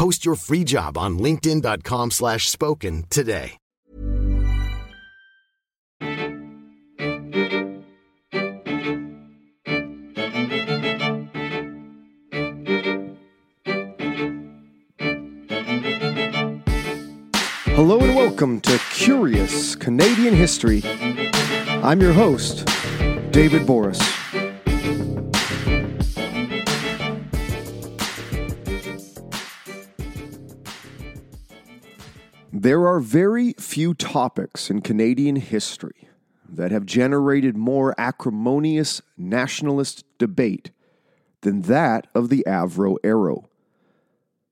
Post your free job on linkedin.com slash spoken today. Hello and welcome to Curious Canadian History. I'm your host, David Boris. There are very few topics in Canadian history that have generated more acrimonious nationalist debate than that of the Avro Arrow.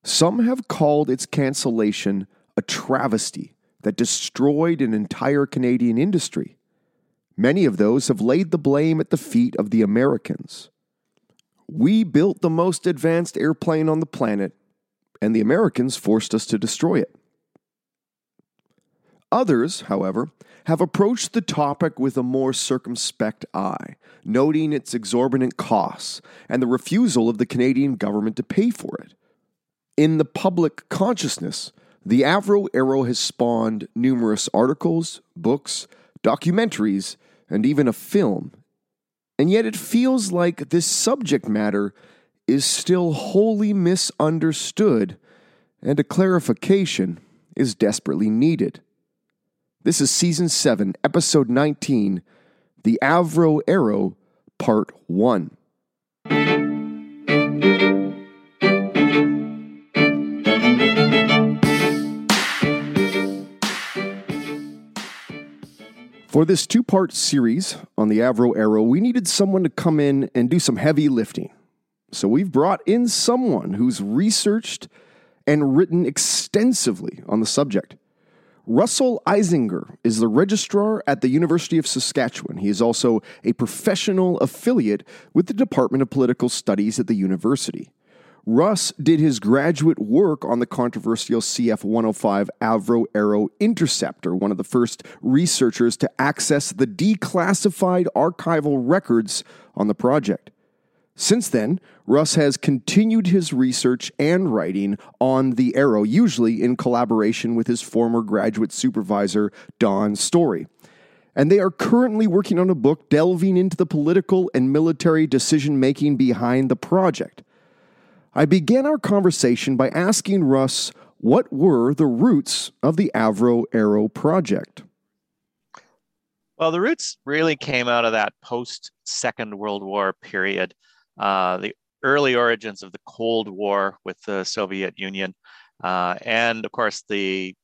Some have called its cancellation a travesty that destroyed an entire Canadian industry. Many of those have laid the blame at the feet of the Americans. We built the most advanced airplane on the planet, and the Americans forced us to destroy it. Others, however, have approached the topic with a more circumspect eye, noting its exorbitant costs and the refusal of the Canadian government to pay for it. In the public consciousness, the Avro Arrow has spawned numerous articles, books, documentaries, and even a film. And yet it feels like this subject matter is still wholly misunderstood, and a clarification is desperately needed. This is Season 7, Episode 19 The Avro Arrow, Part 1. For this two part series on the Avro Arrow, we needed someone to come in and do some heavy lifting. So we've brought in someone who's researched and written extensively on the subject. Russell Isinger is the registrar at the University of Saskatchewan. He is also a professional affiliate with the Department of Political Studies at the university. Russ did his graduate work on the controversial CF 105 Avro Arrow Interceptor, one of the first researchers to access the declassified archival records on the project. Since then, Russ has continued his research and writing on the Arrow, usually in collaboration with his former graduate supervisor, Don Story. And they are currently working on a book delving into the political and military decision making behind the project. I began our conversation by asking Russ what were the roots of the Avro Arrow project. Well, the roots really came out of that post Second World War period, uh, the early origins of the Cold War with the Soviet Union, uh, and of course the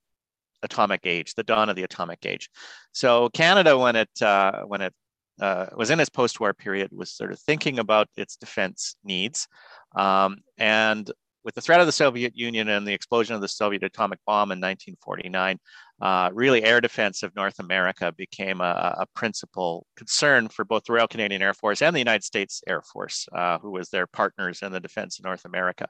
atomic age, the dawn of the atomic age. So Canada, when it uh, when it uh, was in its post-war period, was sort of thinking about its defense needs. Um, and with the threat of the Soviet Union and the explosion of the Soviet atomic bomb in 1949, uh, really air defense of North America became a, a, principal concern for both the Royal Canadian Air Force and the United States Air Force, uh, who was their partners in the defense of North America.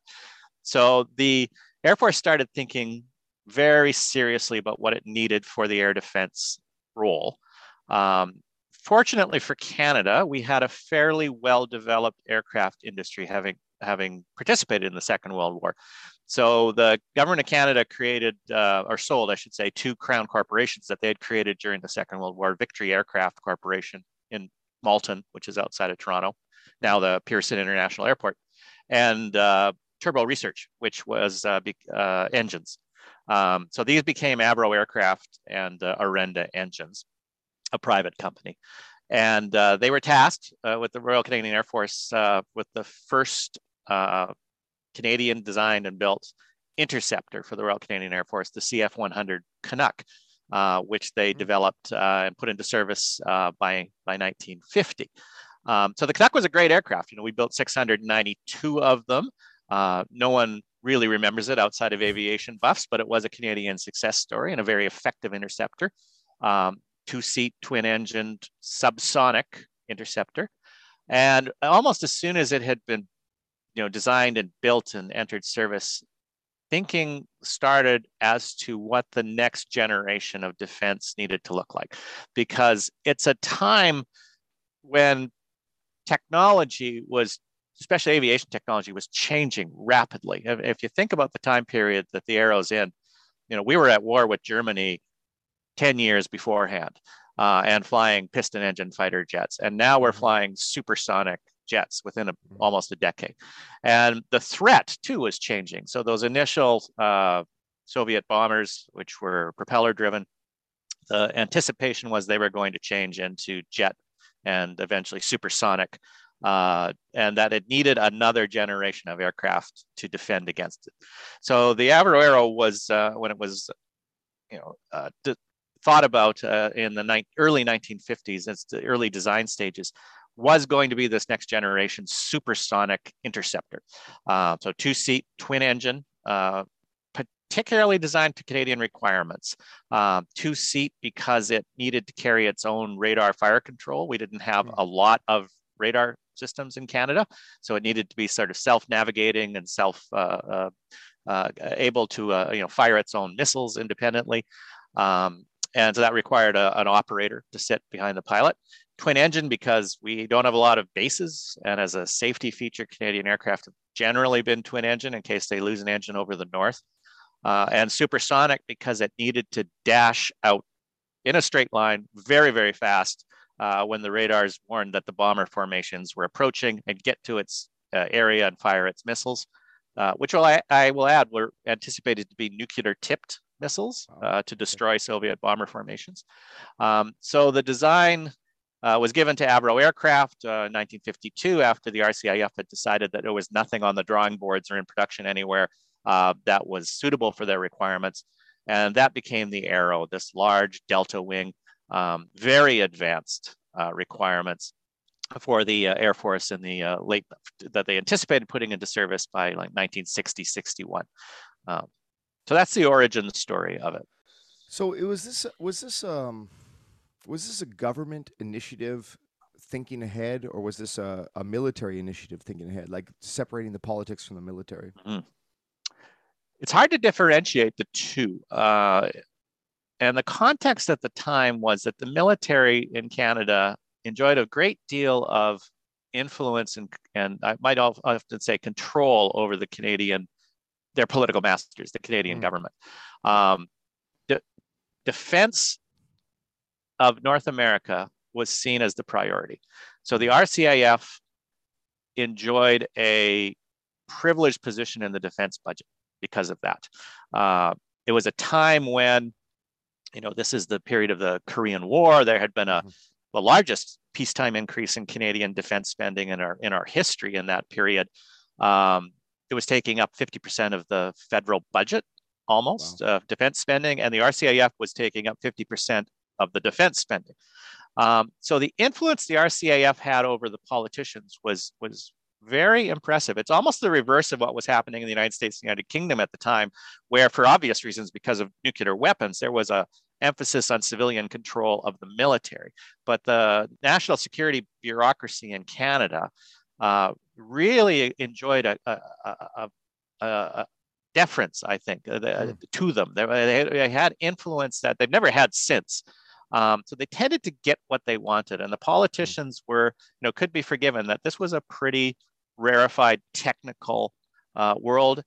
So the Air Force started thinking very seriously about what it needed for the air defense role. Um, fortunately for Canada, we had a fairly well developed aircraft industry, having having participated in the Second World War. So the government of Canada created, uh, or sold, I should say, two crown corporations that they had created during the Second World War Victory Aircraft Corporation in Malton, which is outside of Toronto, now the Pearson International Airport, and uh, Turbo Research, which was uh, uh engines. Um, so these became Avro Aircraft and uh, Orenda Engines, a private company. And uh, they were tasked with the Royal Canadian Air Force with the first uh, Canadian designed and built interceptor for the Royal Canadian Air Force, the CF 100 Canuck, uh, which they mm-hmm. developed and put into service by, by 1950. Um, so the Canuck was a great aircraft. You know, we built 692 of them. no one really remembers it outside of aviation buffs, but it was a Canadian success story and a very effective interceptor. Um, two seat, twin engined, subsonic interceptor. And almost as soon as it had been you know, designed and built and entered service, thinking started as to what the next generation of defense needed to look like. Because it's a time when technology was especially aviation technology was changing rapidly. If, you think about the time period that the Arrow's in, you know, we were at war with Germany 10 years beforehand uh, and flying piston engine fighter jets. And now we're mm-hmm. flying supersonic jets within a, mm-hmm. almost a decade. And the threat too was changing. So those initial uh, Soviet bombers, which were propeller driven, the anticipation was they were going to change into jet and eventually supersonic uh, and that it needed another generation of aircraft to defend against it. So the Avro Arrow was, uh, when it was, you know, uh, d- thought about uh, in the ni- early 1950s, it's the early design stages, was going to be this next generation supersonic interceptor. Uh, so two seat, twin engine, uh, particularly designed to Canadian requirements. Um, two seat because it needed to carry its own radar fire control. We didn't have hmm. a lot of radar systems in Canada. So it needed to be sort of self-navigating and self uh, uh, uh able to uh, you know fire its own missiles independently. Um, and so that required a, an operator to sit behind the pilot. Twin engine because we don't have a lot of bases, and as a safety feature, Canadian aircraft have generally been twin engine in case they lose an engine over the north. Uh, and supersonic because it needed to dash out in a straight line very, very fast uh, when the radars warned that the bomber formations were approaching and get to its uh, area and fire its missiles, uh, which will, I, I, will add were anticipated to be nuclear tipped missiles uh, to destroy Soviet bomber formations. Um, so the design uh, was given to Avro Aircraft uh, in 1952 after the RCAF had decided that there was nothing on the drawing boards or in production anywhere that was suitable for their requirements. And that became the Arrow, this large delta wing um, very advanced uh, requirements for the uh, Air Force in the uh, late that they anticipated putting into service by like 1960, 61. Um, so that's the origin story of it. So it was this was this um was this a government initiative thinking ahead, or was this a, a military initiative thinking ahead, like separating the politics from the military? Mm-hmm. It's hard to differentiate the two. Uh, and the context at the time was that the military in Canada enjoyed a great deal of influence and, and I might often say control over the Canadian, their political masters, the Canadian mm. government. Um, de- defense of North America was seen as the priority. So the RCAF enjoyed a privileged position in the defense budget because of that. Uh, it was a time when you know, this is the period of the Korean War. There had been a mm-hmm. the largest peacetime increase in Canadian defense spending in our in our history in that period. Um, it was taking up 50% of the federal budget, almost wow. uh, defense spending, and the RCAF was taking up 50% of the defense spending. Um, so the influence the RCAF had over the politicians was was very impressive. It's almost the reverse of what was happening in the United States and the United Kingdom at the time, where, for obvious reasons, because of nuclear weapons, there was a emphasis on civilian control of the military. But the national security bureaucracy in Canada uh, really enjoyed a, a, a, a deference, I think, mm. to them. They, they, had influence that they've never had since. Um, so they tended to get what they wanted, and the politicians were, you know, could be forgiven that this was a pretty rarefied technical uh, world.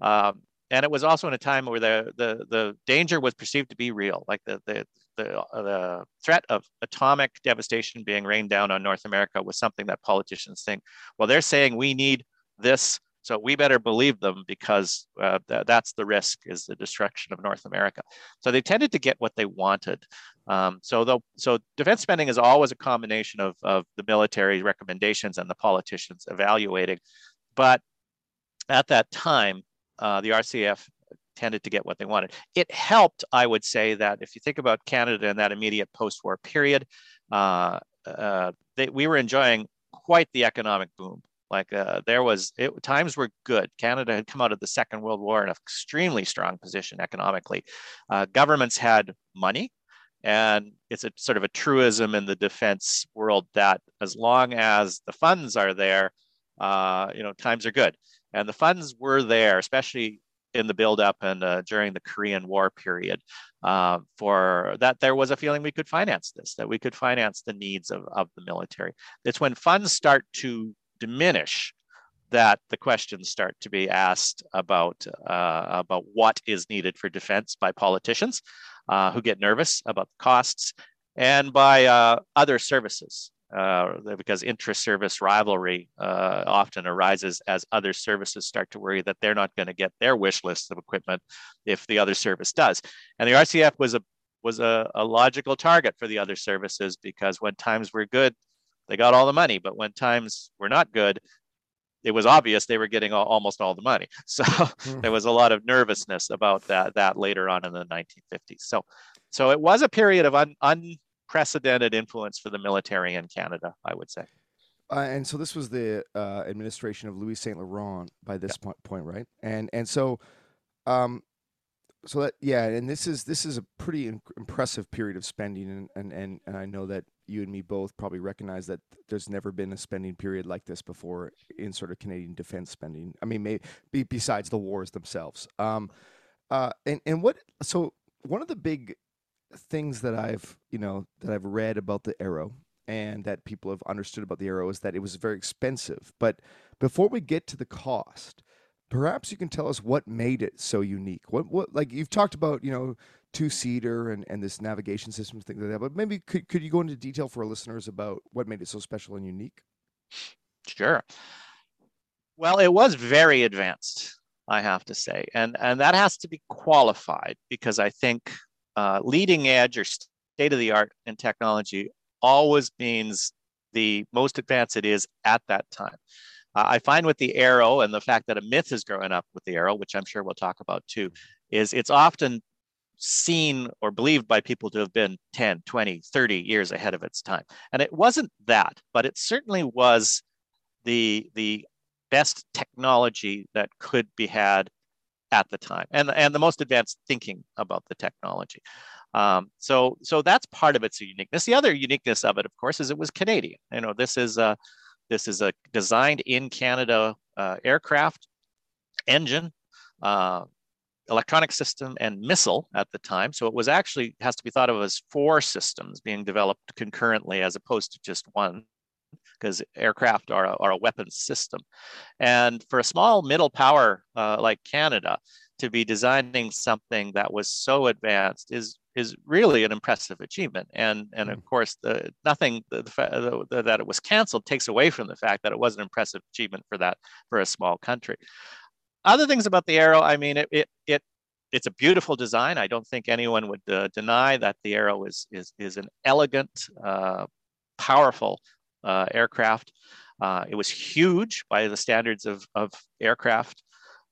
Um, and it was also in a time where the, the, the danger was perceived to be real, like the, the, the, uh, the threat of atomic devastation being rained down on North America was something that politicians think, well, they're saying we need this So we better believe them because uh, th- that's the risk is the destruction of North America. So they tended to get what they wanted. Um, so though, so defense spending is always a combination of, of the military recommendations and the politicians evaluating. But at that time, uh, the RCF tended to get what they wanted. It helped, I would say, that if you think about Canada in that immediate post-war period, uh, uh, they, we were enjoying quite the economic boom. Like uh, there was, it, times were good. Canada had come out of the Second World War in an extremely strong position economically. Uh, governments had money, and it's a sort of a truism in the defense world that as long as the funds are there, uh, you know, times are good. And the funds were there, especially in the buildup and uh, during the Korean War period, uh, for that there was a feeling we could finance this, that we could finance the needs of, of the military. It's when funds start to diminish that the questions start to be asked about uh, about what is needed for defense by politicians uh, who get nervous about the costs and by uh, other services uh, because intra-service rivalry uh, often arises as other services start to worry that they're not going to get their wish list of equipment if the other service does. And the RCF was a was a, a logical target for the other services because when times were good, they got all the money, but when times were not good, it was obvious they were getting all, almost all the money. So mm. there was a lot of nervousness about that that later on in the 1950s. So so it was a period of un, un unprecedented influence for the military in Canada, I would say. Uh, and so this was the uh, administration of Louis Saint Laurent by this yeah. point, right? And and so, um, so that yeah, and this is this is a pretty in- impressive period of spending, and, and and and I know that you and me both probably recognize that there's never been a spending period like this before in sort of Canadian defense spending. I mean, maybe besides the wars themselves. Um, uh, and and what so one of the big things that I've you know that I've read about the Arrow and that people have understood about the Arrow is that it was very expensive. But before we get to the cost, perhaps you can tell us what made it so unique. What what like you've talked about you know two seater and, and this navigation system things like that. But maybe could could you go into detail for our listeners about what made it so special and unique? Sure. Well, it was very advanced, I have to say, and and that has to be qualified because I think uh, leading edge or state of the art in technology always means the most advanced it is at that time. Uh, I find with the arrow and the fact that a myth is growing up with the arrow, which I'm sure we'll talk about too, is it's often seen or believed by people to have been 10, 20, 30 years ahead of its time. And it wasn't that, but it certainly was the, the best technology that could be had at the time and, and the most advanced thinking about the technology. Um, so, so that's part of its uniqueness. The other uniqueness of it, of course, is it was Canadian. You know, this is a, this is a designed in Canada uh, aircraft engine, uh, electronic system, and missile at the time. So it was actually has to be thought of as four systems being developed concurrently as opposed to just one because aircraft are a, are a weapons system. And for a small middle power uh, like Canada to be designing something that was so advanced is is really an impressive achievement. And and of hmm. course, the nothing the, the, the, that it was canceled takes away from the fact that it was an impressive achievement for that for a small country. Other things about the Arrow, I mean, it it, it it's a beautiful design. I don't think anyone would uh, deny that the Arrow is is is an elegant, uh, powerful uh, aircraft. Uh, it was huge by the standards of, of aircraft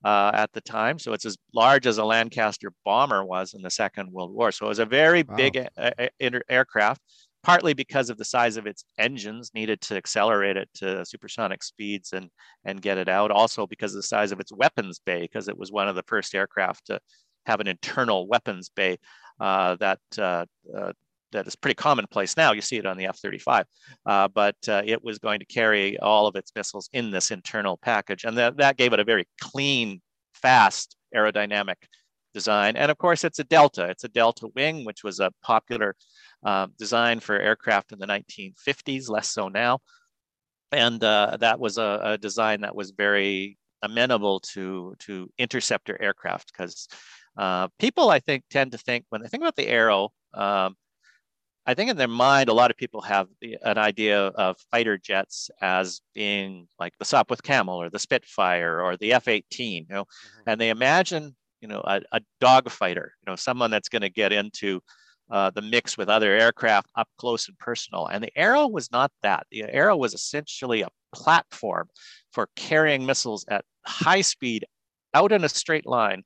uh, at the time. So it's as large as a Lancaster bomber was in the Second World War. So it was a very wow. big a- a- a- aircraft, partly because of the size of its engines needed to accelerate it to supersonic speeds and, and get it out. Also because of the size of its weapons bay, because it was one of the first aircraft to have an internal weapons bay uh, that uh, uh, that is pretty commonplace now. You see it on the F-35, uh, but uh, it was going to carry all of its missiles in this internal package, and that, that gave it a very clean, fast aerodynamic design. And of course, it's a Delta. It's a Delta wing, which was a popular uh, design for aircraft in the 1950s, less so now. And uh, that was a, a, design that was very amenable to, to interceptor aircraft because uh, people, I think, tend to think when they think about the Arrow, um, I think in their mind, a lot of people have the, an idea of fighter jets as being like the Sopwith Camel or the Spitfire or the F-18, you know, mm-hmm. and they imagine, you know, a, a dogfighter, you know, someone that's going to get into uh, the mix with other aircraft up close and personal. And the Arrow was not that. The Arrow was essentially a platform for carrying missiles at high speed out in a straight line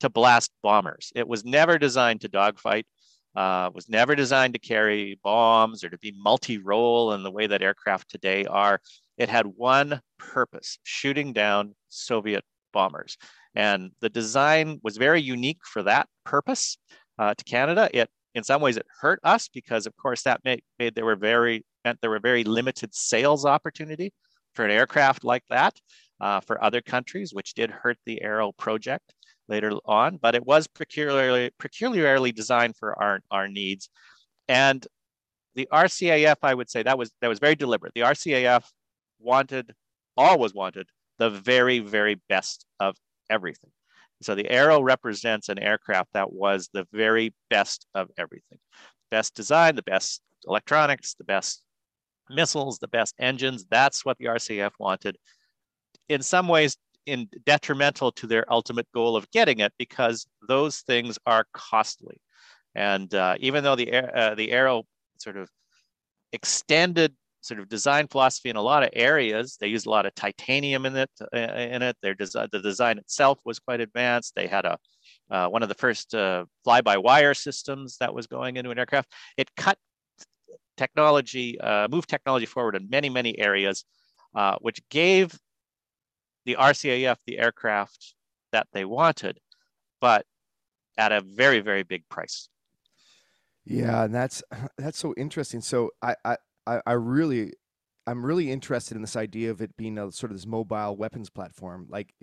to blast bombers. It was never designed to dogfight uh, was never designed to carry bombs or to be multi-role in the way that aircraft today are. It had one purpose, shooting down Soviet bombers. And the design was very unique for that purpose uh, to Canada. It, in some ways, it hurt us because, of course, that made, made there were very meant there were very limited sales opportunity for an aircraft like that uh, for other countries, which did hurt the Arrow project later on, but it was peculiarly peculiarly designed for our, our needs. And the RCAF, I would say that was that was very deliberate. The RCAF wanted, always wanted, the very, very best of everything. So the Arrow represents an aircraft that was the very best of everything. Best design, the best electronics, the best missiles, the best engines. That's what the RCF wanted. In some ways, in detrimental to their ultimate goal of getting it because those things are costly. And uh, even though the uh, the Arrow sort of extended sort of design philosophy in a lot of areas, they used a lot of titanium in it. Uh, in it, their design, the design itself was quite advanced. They had a uh, one of the first uh, fly-by-wire systems that was going into an aircraft. It cut technology, uh, moved technology forward in many many areas, which gave the RCAF the aircraft that they wanted, but at a very, very big price. Yeah, and that's that's so interesting. So I I I I really I'm really interested in this idea of it being a sort of this mobile weapons platform, like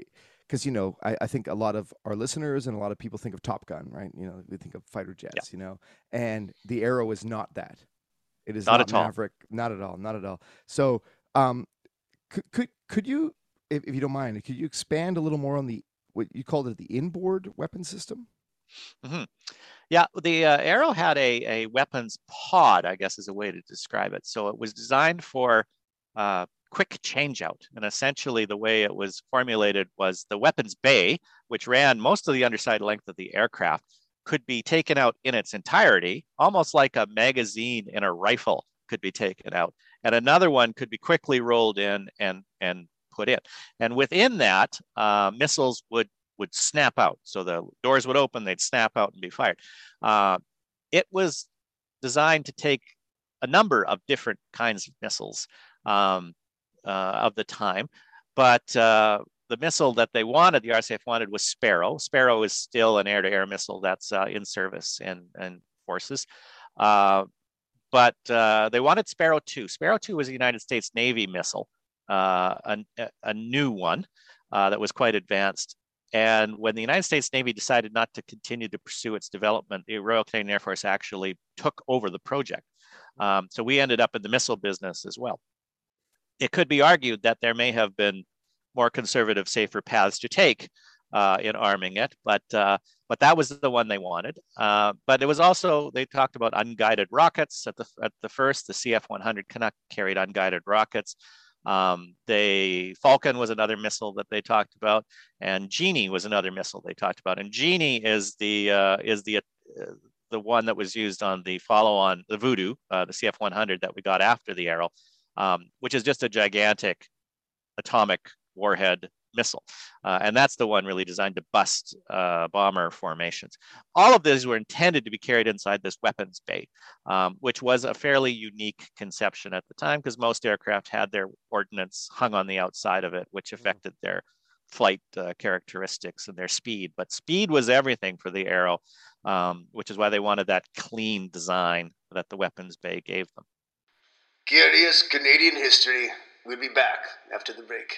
because you know I, I think a lot of our listeners and a lot of people think of Top Gun, right? You know, they think of fighter jets, yeah. you know, and the Arrow is not that. It is not, not Maverick, all. not at all, not at all. So, um, could could could you if, if you don't mind, could you expand a little more on the what you called it the inboard weapon system? Mm-hmm. Yeah, the uh, Arrow had a, a weapons pod, I guess is a way to describe it. So it was designed for uh, quick changeout. And essentially, the way it was formulated was the weapons bay, which ran most of the underside length of the aircraft, could be taken out in its entirety, almost like a magazine in a rifle could be taken out. And another one could be quickly rolled in and, and put in. And within that, uh, missiles would would snap out. So the doors would open, they'd snap out and be fired. Uh, it was designed to take a number of different kinds of missiles um, uh, of the time, but uh, the missile that they wanted, the RCF wanted, was Sparrow. Sparrow is still an air-to-air missile that's uh, in service and and forces. Uh, but uh, they wanted Sparrow 2. Sparrow 2 was a United States Navy missile a, a, new one that was quite advanced. And when the United States Navy decided not to continue to pursue its development, the Royal Canadian Air Force actually took over the project. Um, so we ended up in the missile business as well. It could be argued that there may have been more conservative, safer paths to take uh, in arming it, but uh, but that was the one they wanted. Uh, but it was also they talked about unguided rockets at the at the first. The CF-100 Canuck carried unguided rockets. Um, they Falcon was another missile that they talked about, and Genie was another missile they talked about. And Genie is the uh, is the uh, the one that was used on the follow-on the Voodoo, uh, the CF-100 that we got after the Arrow, um, which is just a gigantic atomic warhead missile. Uh, and that's the one really designed to bust uh, bomber formations. All of these were intended to be carried inside this weapons bay, um, which was a fairly unique conception at the time because most aircraft had their ordnance hung on the outside of it, which mm-hmm. affected their flight uh, characteristics and their speed. But speed was everything for the Arrow, um, which is why they wanted that clean design that the weapons bay gave them. Curious Canadian history. We'll be back after the break.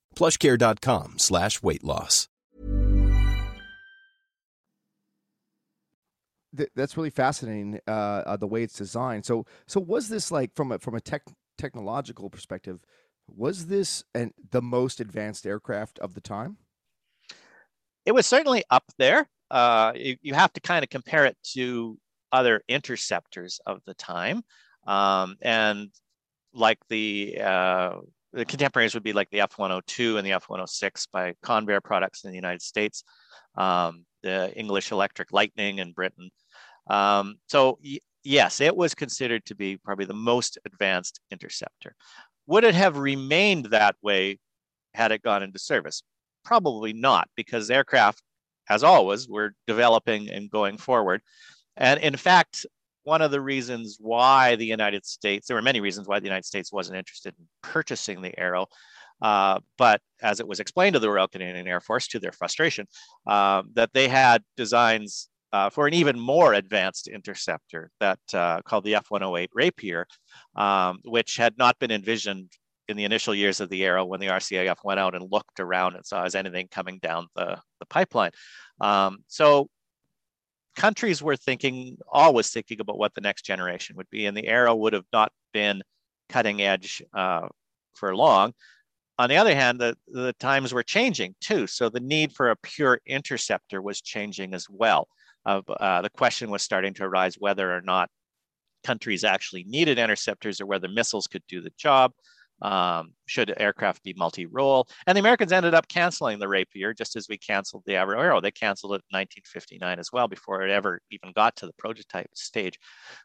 plushcare.com slash weight loss. that's really fascinating, uh, uh, the way it's designed. So, so was this like from a, from a tech, technological perspective, was this an, the most advanced aircraft of the time? It was certainly up there. Uh, you, you have to kind of compare it to other interceptors of the time. Um, and like the uh, the contemporaries would be like the F-102 and the F-106 by Convair products in the United States, um, the English Electric Lightning in Britain. Um, so yes, it was considered to be probably the most advanced interceptor. Would it have remained that way had it gone into service? Probably not, because aircraft, as always, were developing and going forward. And in fact, one of the reasons why the United States, there were many reasons why the United States wasn't interested in purchasing the Arrow. Uh, but as it was explained to the Royal Canadian Air Force, to their frustration, uh, that they had designs uh, for an even more advanced interceptor that uh, called the F-108 Rapier, um, which had not been envisioned in the initial years of the Arrow when the RCAF went out and looked around and saw as anything coming down the, the pipeline. Um, so countries were thinking, always thinking about what the next generation would be, and the Arrow would have not been cutting edge uh, for long. On the other hand, the, the times were changing too. So the need for a pure interceptor was changing as well. Uh, the question was starting to arise whether or not countries actually needed interceptors or whether missiles could do the job. Um, should aircraft be multi-role? And the Americans ended up canceling the Rapier just as we canceled the Arrow. They canceled it in 1959 as well before it ever even got to the prototype stage.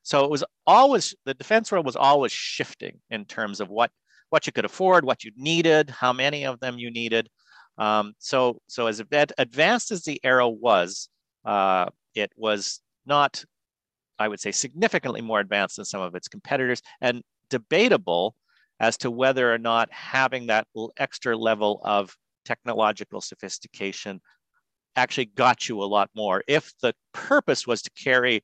So it was always the defense world was always shifting in terms of what what you could afford, what you needed, how many of them you needed. Um, so so as advanced as the Arrow was, uh, it was not, I would say, significantly more advanced than some of its competitors, and debatable as to whether or not having that extra level of technological sophistication actually got you a lot more. If the purpose was to carry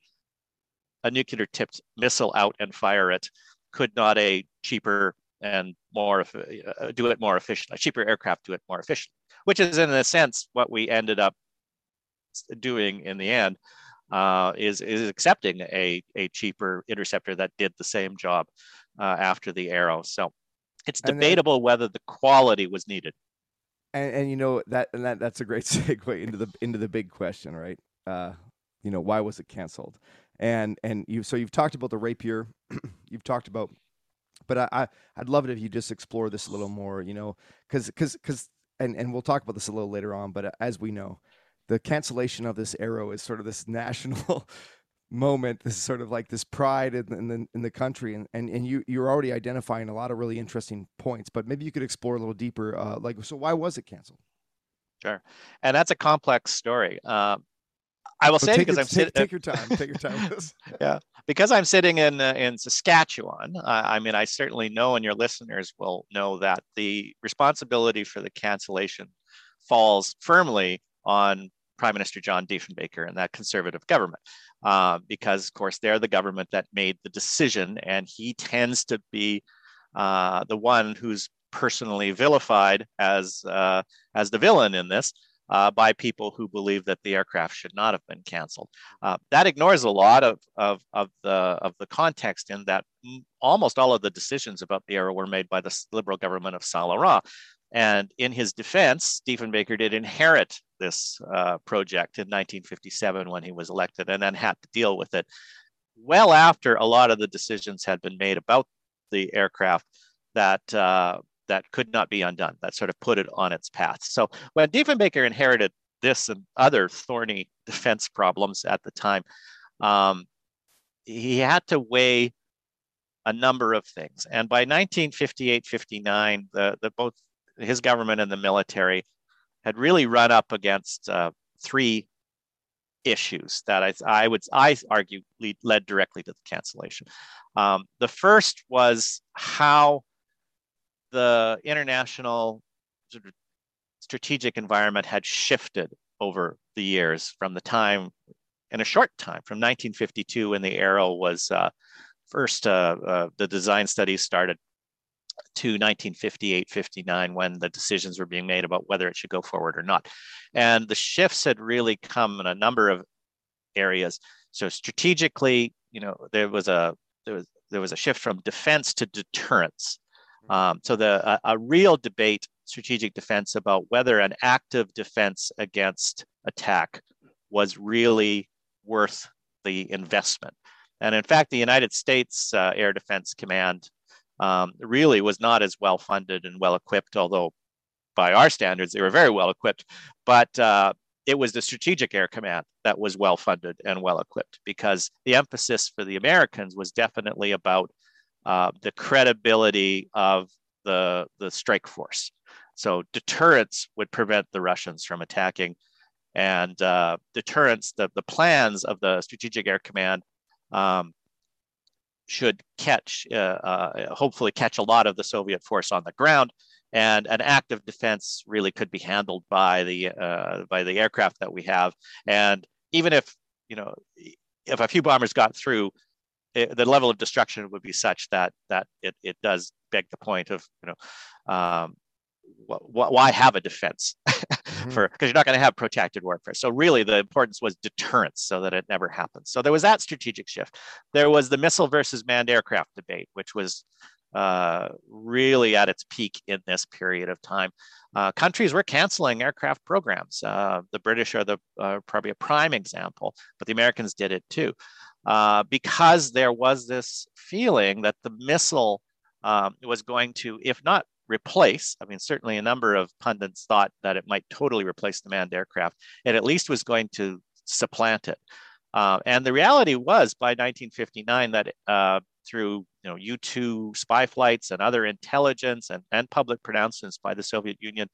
a nuclear tipped missile out and fire it, could not a cheaper and more uh, do it more efficiently, a cheaper aircraft do it more efficiently, which is in a sense what we ended up doing in the end. Uh, is is accepting a, a cheaper interceptor that did the same job uh, after the arrow. So it's debatable then, whether the quality was needed. And, and you know that and that that's a great segue into the into the big question, right? Uh, you know why was it canceled? And and you so you've talked about the rapier, you've talked about, but I, I I'd love it if you just explore this a little more, you know, because because because and and we'll talk about this a little later on, but as we know, the cancellation of this arrow is sort of this national moment this sort of like this pride in, in, the in the country and, and and you you're already identifying a lot of really interesting points but maybe you could explore a little deeper uh, like so why was it canceled sure and that's a complex story um, I will so say because it, I'm take, take your time. Take your time. yeah, because I'm sitting in uh, in Saskatchewan. Uh, I mean, I certainly know, and your listeners will know that the responsibility for the cancellation falls firmly on Prime Minister John Diefenbaker and that conservative government, uh, because of course they're the government that made the decision, and he tends to be uh, the one who's personally vilified as uh, as the villain in this. Uh, by people who believe that the aircraft should not have been canceled. Uh, that ignores a lot of, of, of, the, of the context in that almost all of the decisions about the Arrow were made by the Liberal government of Saint Laurent. And in his defense, Diefenbaker did inherit this uh, project in 1957 when he was elected and then had to deal with it well after a lot of the decisions had been made about the aircraft that uh, that could not be undone that sort of put it on its path. So when diefenbaker inherited this and other thorny defense problems at the time um, he had to weigh a number of things. And by 1958 59 the, the both his government and the military had really run up against uh, three issues that I, I would I argue lead, led directly to the cancellation. Um, the first was how the international sort of strategic environment had shifted over the years from the time, in a short time, from 1952 when the Arrow was uh, first, uh, uh, the design studies started to 1958 59 when the decisions were being made about whether it should go forward or not. And the shifts had really come in a number of areas. So strategically, you know, there was a there was there was a shift from defense to deterrence. Mm-hmm. Um, so the a, a, real debate, strategic defense, about whether an active defense against attack was really worth the investment. And in fact, the United States uh, Air Defense Command um, really was not as well funded and well equipped, although by our standards, they were very well equipped. But uh, it was the Strategic Air Command that was well funded and well equipped because the emphasis for the Americans was definitely about uh, the credibility of the, the strike force. So deterrence would prevent the Russians from attacking. And uh, deterrence, the, the plans of the Strategic Air Command um, should catch, uh, uh, hopefully catch a lot of the Soviet force on the ground and an active defense really could be handled by the uh, by the aircraft that we have. And even if you know if a few bombers got through, it, the level of destruction would be such that that it, it does beg the point of you know um, wh- why have a defense mm-hmm. for because you're not going to have protracted warfare so really the importance was deterrence so that it never happens so there was that strategic shift there was the missile versus manned aircraft debate which was uh, really at its peak in this period of time. Uh, countries were canceling aircraft programs. Uh, the British are the uh, probably a prime example, but the Americans did it too, uh, because there was this feeling that the missile um, was going to, if not replace, I mean, certainly a number of pundits thought that it might totally replace the manned aircraft, it at least was going to supplant it. Uh, and the reality was by 1959 that uh, through you know U-2 spy flights and other intelligence and, and public pronouncements by the Soviet Union,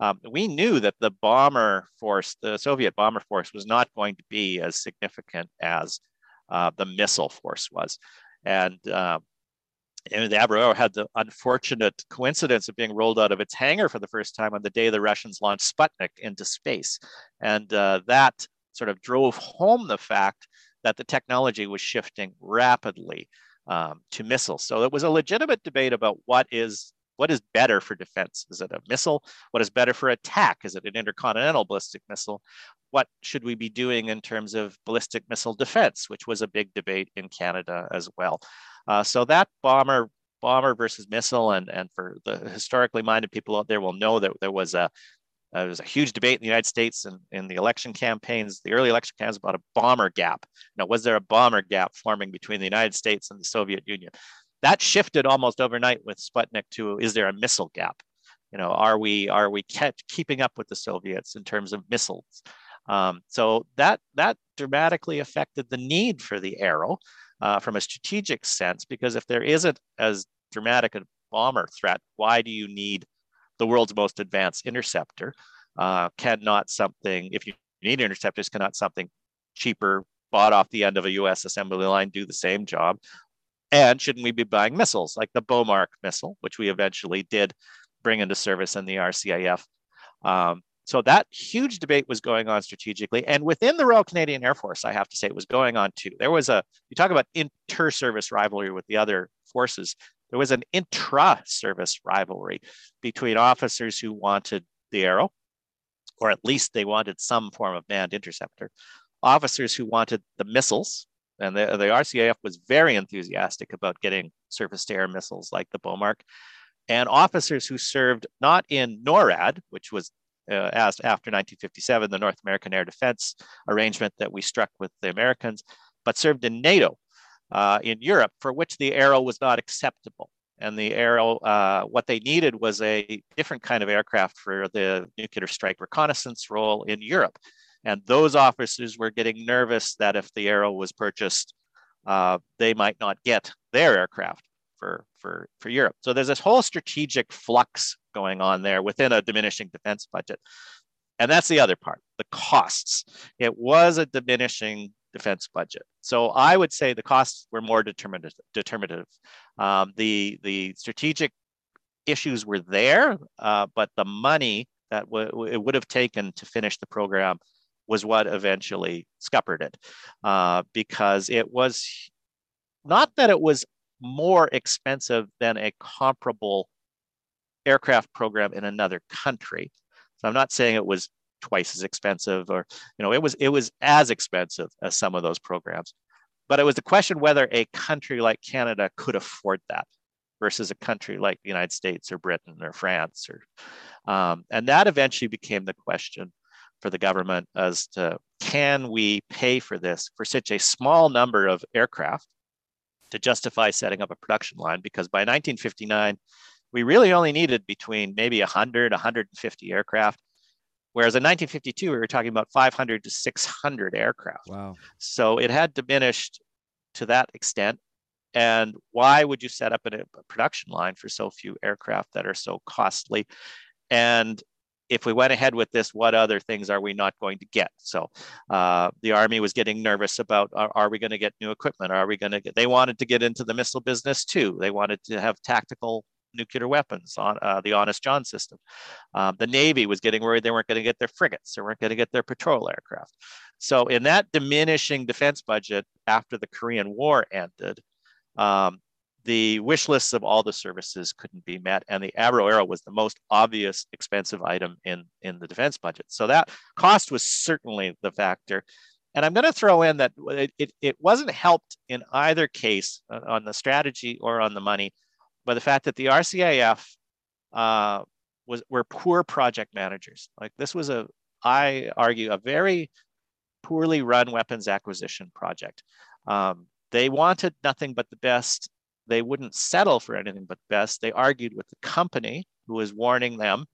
um, we knew that the bomber force, the Soviet bomber force, was not going to be as significant as uh, the missile force was. And, uh, and the Avro had the unfortunate coincidence of being rolled out of its hangar for the first time on the day the Russians launched Sputnik into space. And uh, that sort of drove home the fact that the technology was shifting rapidly um, to missiles. So it was a legitimate debate about what is what is better for defense. Is it a missile? What is better for attack? Is it an intercontinental ballistic missile? What should we be doing in terms of ballistic missile defense, which was a big debate in Canada as well. Uh, so that bomber bomber versus missile and and for the historically minded people out there will know that there was a uh, there was a huge debate in the United States and in the election campaigns, the early election campaigns about a bomber gap. Now, was there a bomber gap forming between the United States and the Soviet Union? That shifted almost overnight with Sputnik to is there a missile gap? You know, are we are we kept keeping up with the Soviets in terms of missiles? Um, so that that dramatically affected the need for the Arrow uh, from a strategic sense, because if there isn't as dramatic a bomber threat, why do you need the world's most advanced interceptor. Uh, cannot something, if you need interceptors, cannot something cheaper bought off the end of a US assembly line do the same job? And shouldn't we be buying missiles like the Bomarc missile, which we eventually did bring into service in the RCAF? Um, so that huge debate was going on strategically. And within the Royal Canadian Air Force, I have to say it was going on too. There was a, you talk about inter service rivalry with the other forces there was an intra-service rivalry between officers who wanted the Arrow, or at least they wanted some form of manned interceptor, officers who wanted the missiles, and the, the RCAF was very enthusiastic about getting surface-to-air missiles like the Bomarc, and officers who served not in NORAD, which was uh, as after 1957, the North American Air Defense arrangement that we struck with the Americans, but served in NATO, uh, in Europe for which the Arrow was not acceptable. And the Arrow, uh, what they needed was a different kind of aircraft for the nuclear strike reconnaissance role in Europe. And those officers were getting nervous that if the Arrow was purchased, uh, they might not get their aircraft for, for, for Europe. So there's this whole strategic flux going on there within a diminishing defense budget. And that's the other part, the costs. It was a diminishing defense budget. So I would say the costs were more determinative. Um, the, the strategic issues were there, uh, but the money that w- it would have taken to finish the program was what eventually scuppered it uh, because it was not that it was more expensive than a comparable aircraft program in another country. So I'm not saying it was twice as expensive or you know it was it was as expensive as some of those programs. But it was the question whether a country like Canada could afford that versus a country like the United States or Britain or France or um, and that eventually became the question for the government as to can we pay for this for such a small number of aircraft to justify setting up a production line because by 1959 we really only needed between maybe 100 150 aircraft whereas in 1952 we were talking about 500 to 600 aircraft. Wow. So it had diminished to that extent. And why would you set up a production line for so few aircraft that are so costly? And if we went ahead with this, what other things are we not going to get? So uh, the Army was getting nervous about are, are we going to get new equipment? Are we going to get, they wanted to get into the missile business too. They wanted to have tactical nuclear weapons on uh, the Honest John system. Um, the Navy was getting worried they weren't going to get their frigates, they weren't going to get their patrol aircraft. So in that diminishing defense budget after the Korean War ended, um, the wish lists of all the services couldn't be met, and the Avro Arrow was the most obvious expensive item in, in the defense budget. So that cost was certainly the factor. And I'm going to throw in that it, it, it wasn't helped in either case uh, on the strategy or on the money by the fact that the RCAF uh, was were poor project managers. Like this was a, I argue, a very poorly run weapons acquisition project. Um, they wanted nothing but the best they wouldn't settle for anything but best. They argued with the company who was warning them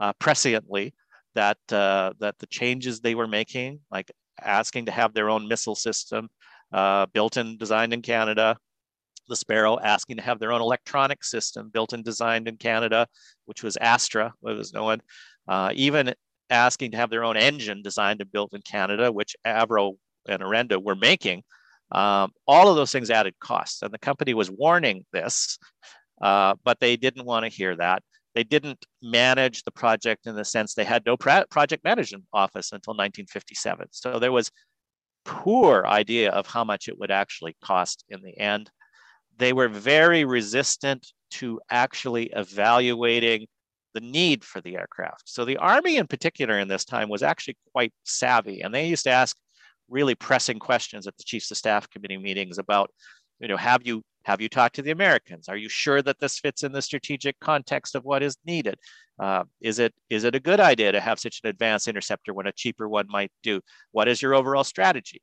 uh, presciently that uh, that the changes they were making, like asking to have their own missile system uh, built and designed in Canada, the Sparrow asking to have their own electronic system built and designed in Canada, which was Astra, what was known, uh, even asking to have their own engine designed and built in Canada, which Avro and Orenda were making. Um, all of those things added costs, and the company was warning this, uh, but they didn't want to hear that. They didn't manage the project in the sense they had no project management office until 1957. So there was poor idea of how much it would actually cost in the end. They were very resistant to actually evaluating the need for the aircraft. So the Army in particular in this time was actually quite savvy, and they used to ask really pressing questions at the chiefs of staff committee meetings about, you know, have you have you talked to the Americans? Are you sure that this fits in the strategic context of what is needed? Uh, is it is it a good idea to have such an advanced interceptor when a cheaper one might do? What is your overall strategy?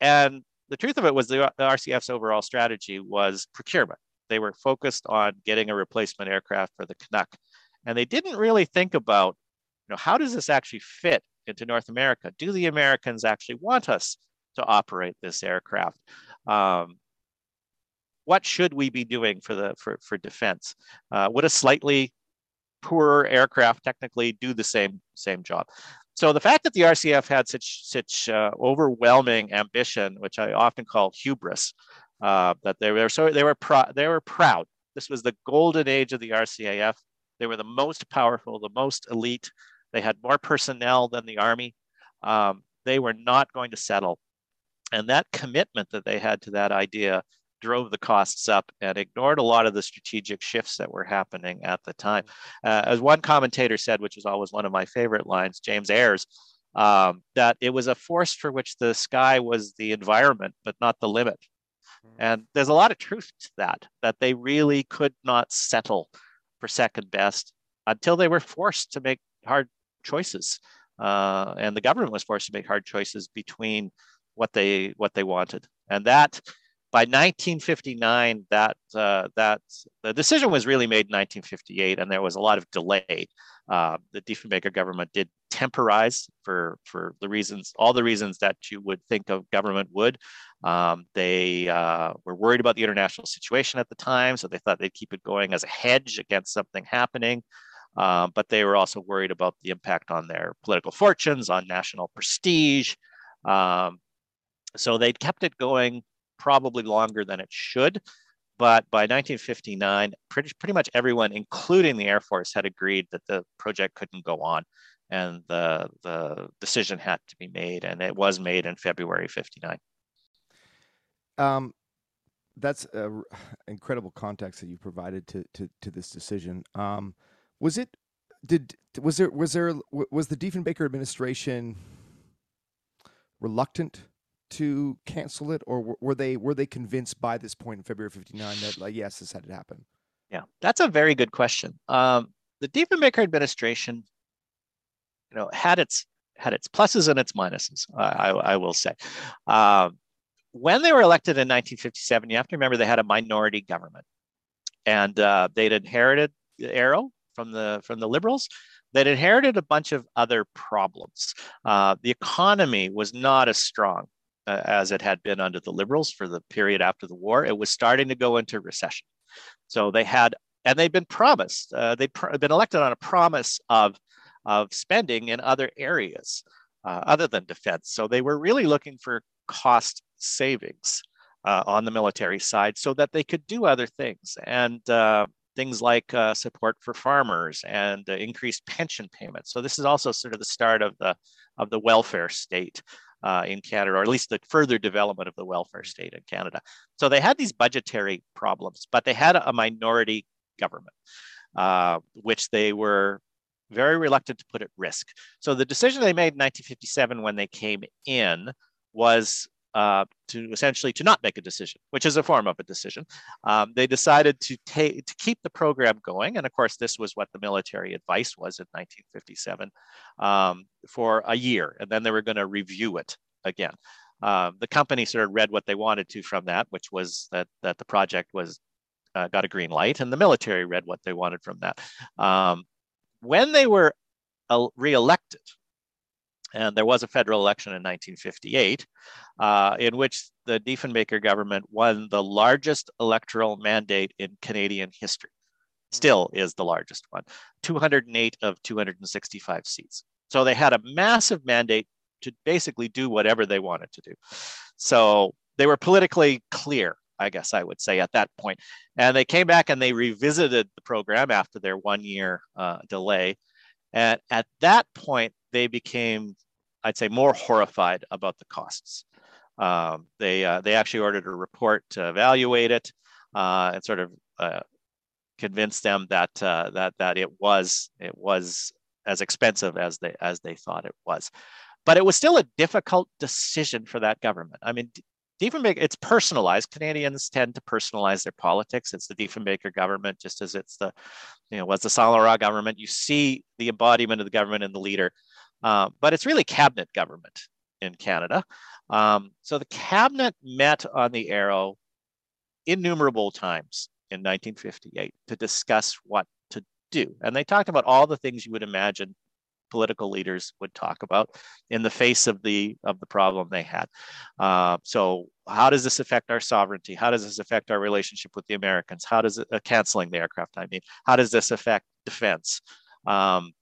And the truth of it was the, the RCAF's overall strategy was procurement. They were focused on getting a replacement aircraft for the Canuck, and they didn't really think about, you know, how does this actually fit into North America. Do the Americans actually want us to operate this aircraft? Um, what should we be doing for the for, for defense? Uh, would a slightly poorer aircraft technically do the same same job? So the fact that the RCAF had such such uh, overwhelming ambition, which I often call hubris, uh, that they were so they were pro- they were proud. This was the golden age of the RCAF. They were the most powerful, the most elite, they had more personnel than the Army. Um, they were not going to settle. And that commitment that they had to that idea drove the costs up and ignored a lot of the strategic shifts that were happening at the time. Uh, as one commentator said, which is always one of my favorite lines, James Eayrs, um, that it was a force for which the sky was the environment, but not the limit. Hmm. And there's a lot of truth to that, that they really could not settle for second best until they were forced to make hard choices, uh, and the government was forced to make hard choices between what they what they wanted, and that by 1959 that uh, that the decision was really made in 1958 and there was a lot of delay. Uh, the diefenbaker government did temporize for for the reasons all the reasons that you would think of government would. Um, they uh, were worried about the international situation at the time so they thought they'd keep it going as a hedge against something happening um, but they were also worried about the impact on their political fortunes, on national prestige. Um, so they'd kept it going probably longer than it should. But by 1959, pretty, pretty much everyone, including the Air Force, had agreed that the project couldn't go on and the, the decision had to be made. And it was made in February 59. Um, that's incredible context that you provided to, to, to this decision. Um, was it, did, was there, was there, was the Diefenbaker administration reluctant to cancel it, or were they were they convinced by this point in February '59 that like yes, this had to happen? Yeah, that's a very good question. Um, the Diefenbaker administration, you know, had its had its pluses and its minuses. I, I will say. Um, when they were elected in 1957, you have to remember they had a minority government, and uh, they'd inherited the Arrow from the from the Liberals, that inherited a bunch of other problems. Uh, the economy was not as strong uh, as it had been under the Liberals for the period after the war. It was starting to go into recession. So they had, and they'd been promised, uh, they'd pr- been elected on a promise of, of spending in other areas uh, other than defense. So they were really looking for cost savings. Uh, on the military side, so that they could do other things. And uh, things like uh, support for farmers and uh, increased pension payments. So this is also sort of the start of the of the welfare state uh, in Canada, or at least the further development of the welfare state in Canada. So they had these budgetary problems, but they had a minority government, uh, which they were very reluctant to put at risk. So the decision they made in 1957 when they came in was uh, to essentially to not make a decision, which is a form of a decision. Um, they decided to take to keep the program going, and of course, this was what the military advice was in 1957 um, for a year, and then they were going to review it again. Uh, the company sort of read what they wanted to from that, which was that that the project was uh, got a green light, and the military read what they wanted from that. Um, when they were reelected, and there was a federal election in 1958 uh, in which the Diefenbaker government won the largest electoral mandate in Canadian history. Still is the largest one 208 of 265 seats. So they had a massive mandate to basically do whatever they wanted to do. So they were politically clear, I guess I would say, at that point. And they came back and they revisited the program after their one year uh, delay. And at that point, they became, I'd say, more horrified about the costs. Um, they uh, they actually ordered a report to evaluate it uh, and sort of uh, convince them that uh, that that it was it was as expensive as they as they thought it was. But it was still a difficult decision for that government. I mean, Diefenbaker, it's personalized. Canadians tend to personalize their politics. It's the Diefenbaker government, just as it's the, you know, was the Saint government. You see the embodiment of the government and the leader, uh, but it's really cabinet government in Canada. Um, so the cabinet met on the Arrow innumerable times in 1958 to discuss what to do, and they talked about all the things you would imagine political leaders would talk about in the face of the of the problem they had. Uh, so how does this affect our sovereignty? How does this affect our relationship with the Americans? How does it uh, canceling the aircraft? I mean, how does this affect defense? Um,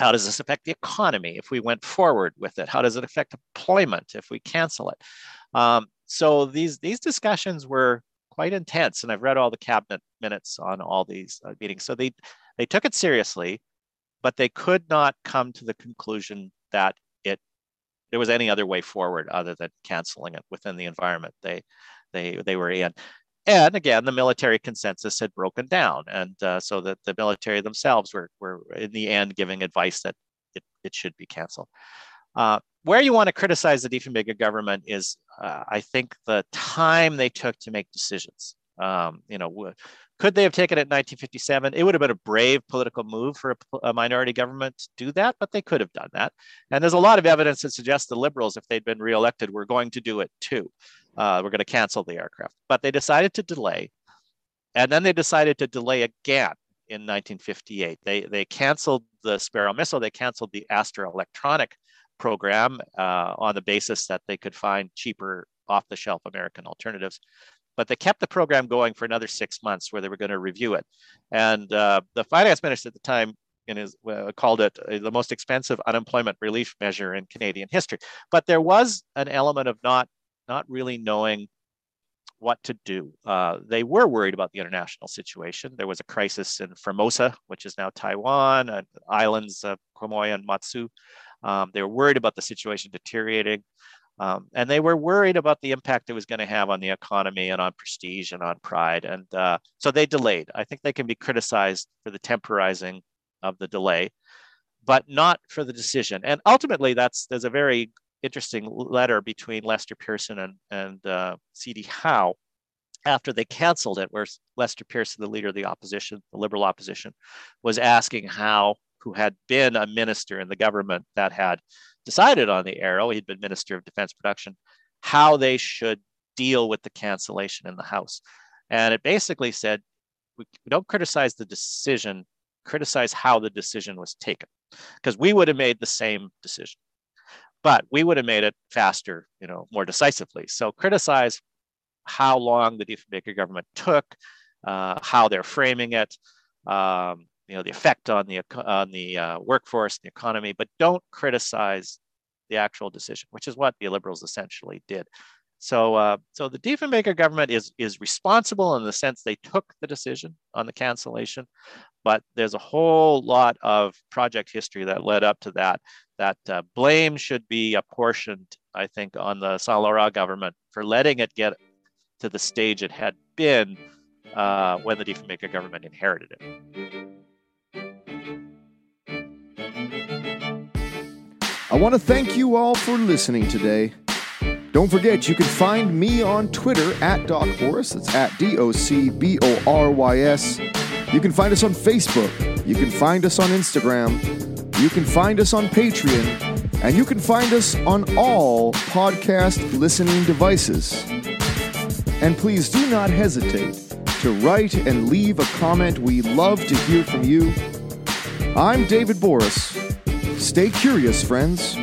how does this affect the economy if we went forward with it? How does it affect employment if we cancel it? Um, so these these discussions were quite intense, and I've read all the cabinet minutes on all these uh, meetings. So they they took it seriously but they could not come to the conclusion that it there was any other way forward other than canceling it within the environment they they they were in. And again, the military consensus had broken down, and uh, so that the military themselves were were in the end giving advice that it, it should be canceled. Uh, where you want to criticize the Diefenbaker government is, uh, I think, the time they took to make decisions. Um, you know, could they have taken it in 1957? It would have been a brave political move for a, a, minority government to do that, but they could have done that. And there's a lot of evidence that suggests the Liberals, if they'd been reelected, were going to do it too. Uh, we're going to cancel the aircraft. But they decided to delay. And then they decided to delay again in 1958. They, they canceled the Sparrow missile, they canceled the Astra electronic program uh, on the basis that they could find cheaper off the shelf American alternatives but they kept the program going for another six months where they were going to review it. And uh, the finance minister at the time in his, uh, called it uh, the most expensive unemployment relief measure in Canadian history. But there was an element of not not really knowing what to do. Uh, they were worried about the international situation. There was a crisis in Formosa, which is now Taiwan, and islands of Quemoy and Matsu. Um, they were worried about the situation deteriorating. Um, and they were worried about the impact it was going to have on the economy and on prestige and on pride. And uh, so they delayed. I think they can be criticized for the temporizing of the delay, but not for the decision. And ultimately, that's there's a very interesting letter between Lester Pearson and, and uh, C.D. Howe after they canceled it, where Lester Pearson, the leader of the opposition, the liberal opposition, was asking Howe, who had been a minister in the government that had decided on the Arrow, he'd been Minister of Defense Production, how they should deal with the cancellation in the House. And it basically said, we, don't criticize the decision, criticize how the decision was taken, because we would have made the same decision, but we would have made it faster, you know, more decisively. So criticize how long the Diefenbaker government took, uh, how they're framing it, um, you know the effect on the on the uh, workforce, the economy, but don't criticize the actual decision, which is what the liberals essentially did. So, uh, so the Diefenbaker government is is responsible in the sense they took the decision on the cancellation, but there's a whole lot of project history that led up to that. That uh, blame should be apportioned, I think, on the Laurent government for letting it get to the stage it had been uh, when the Diefenbaker government inherited it. I want to thank you all for listening today. Don't forget, you can find me on Twitter at Doc Borys. It's at D O C B O R Y S. You can find us on Facebook. You can find us on Instagram. You can find us on Patreon. And you can find us on all podcast listening devices. And please do not hesitate to write and leave a comment. We love to hear from you. I'm David Borys. Stay curious, friends.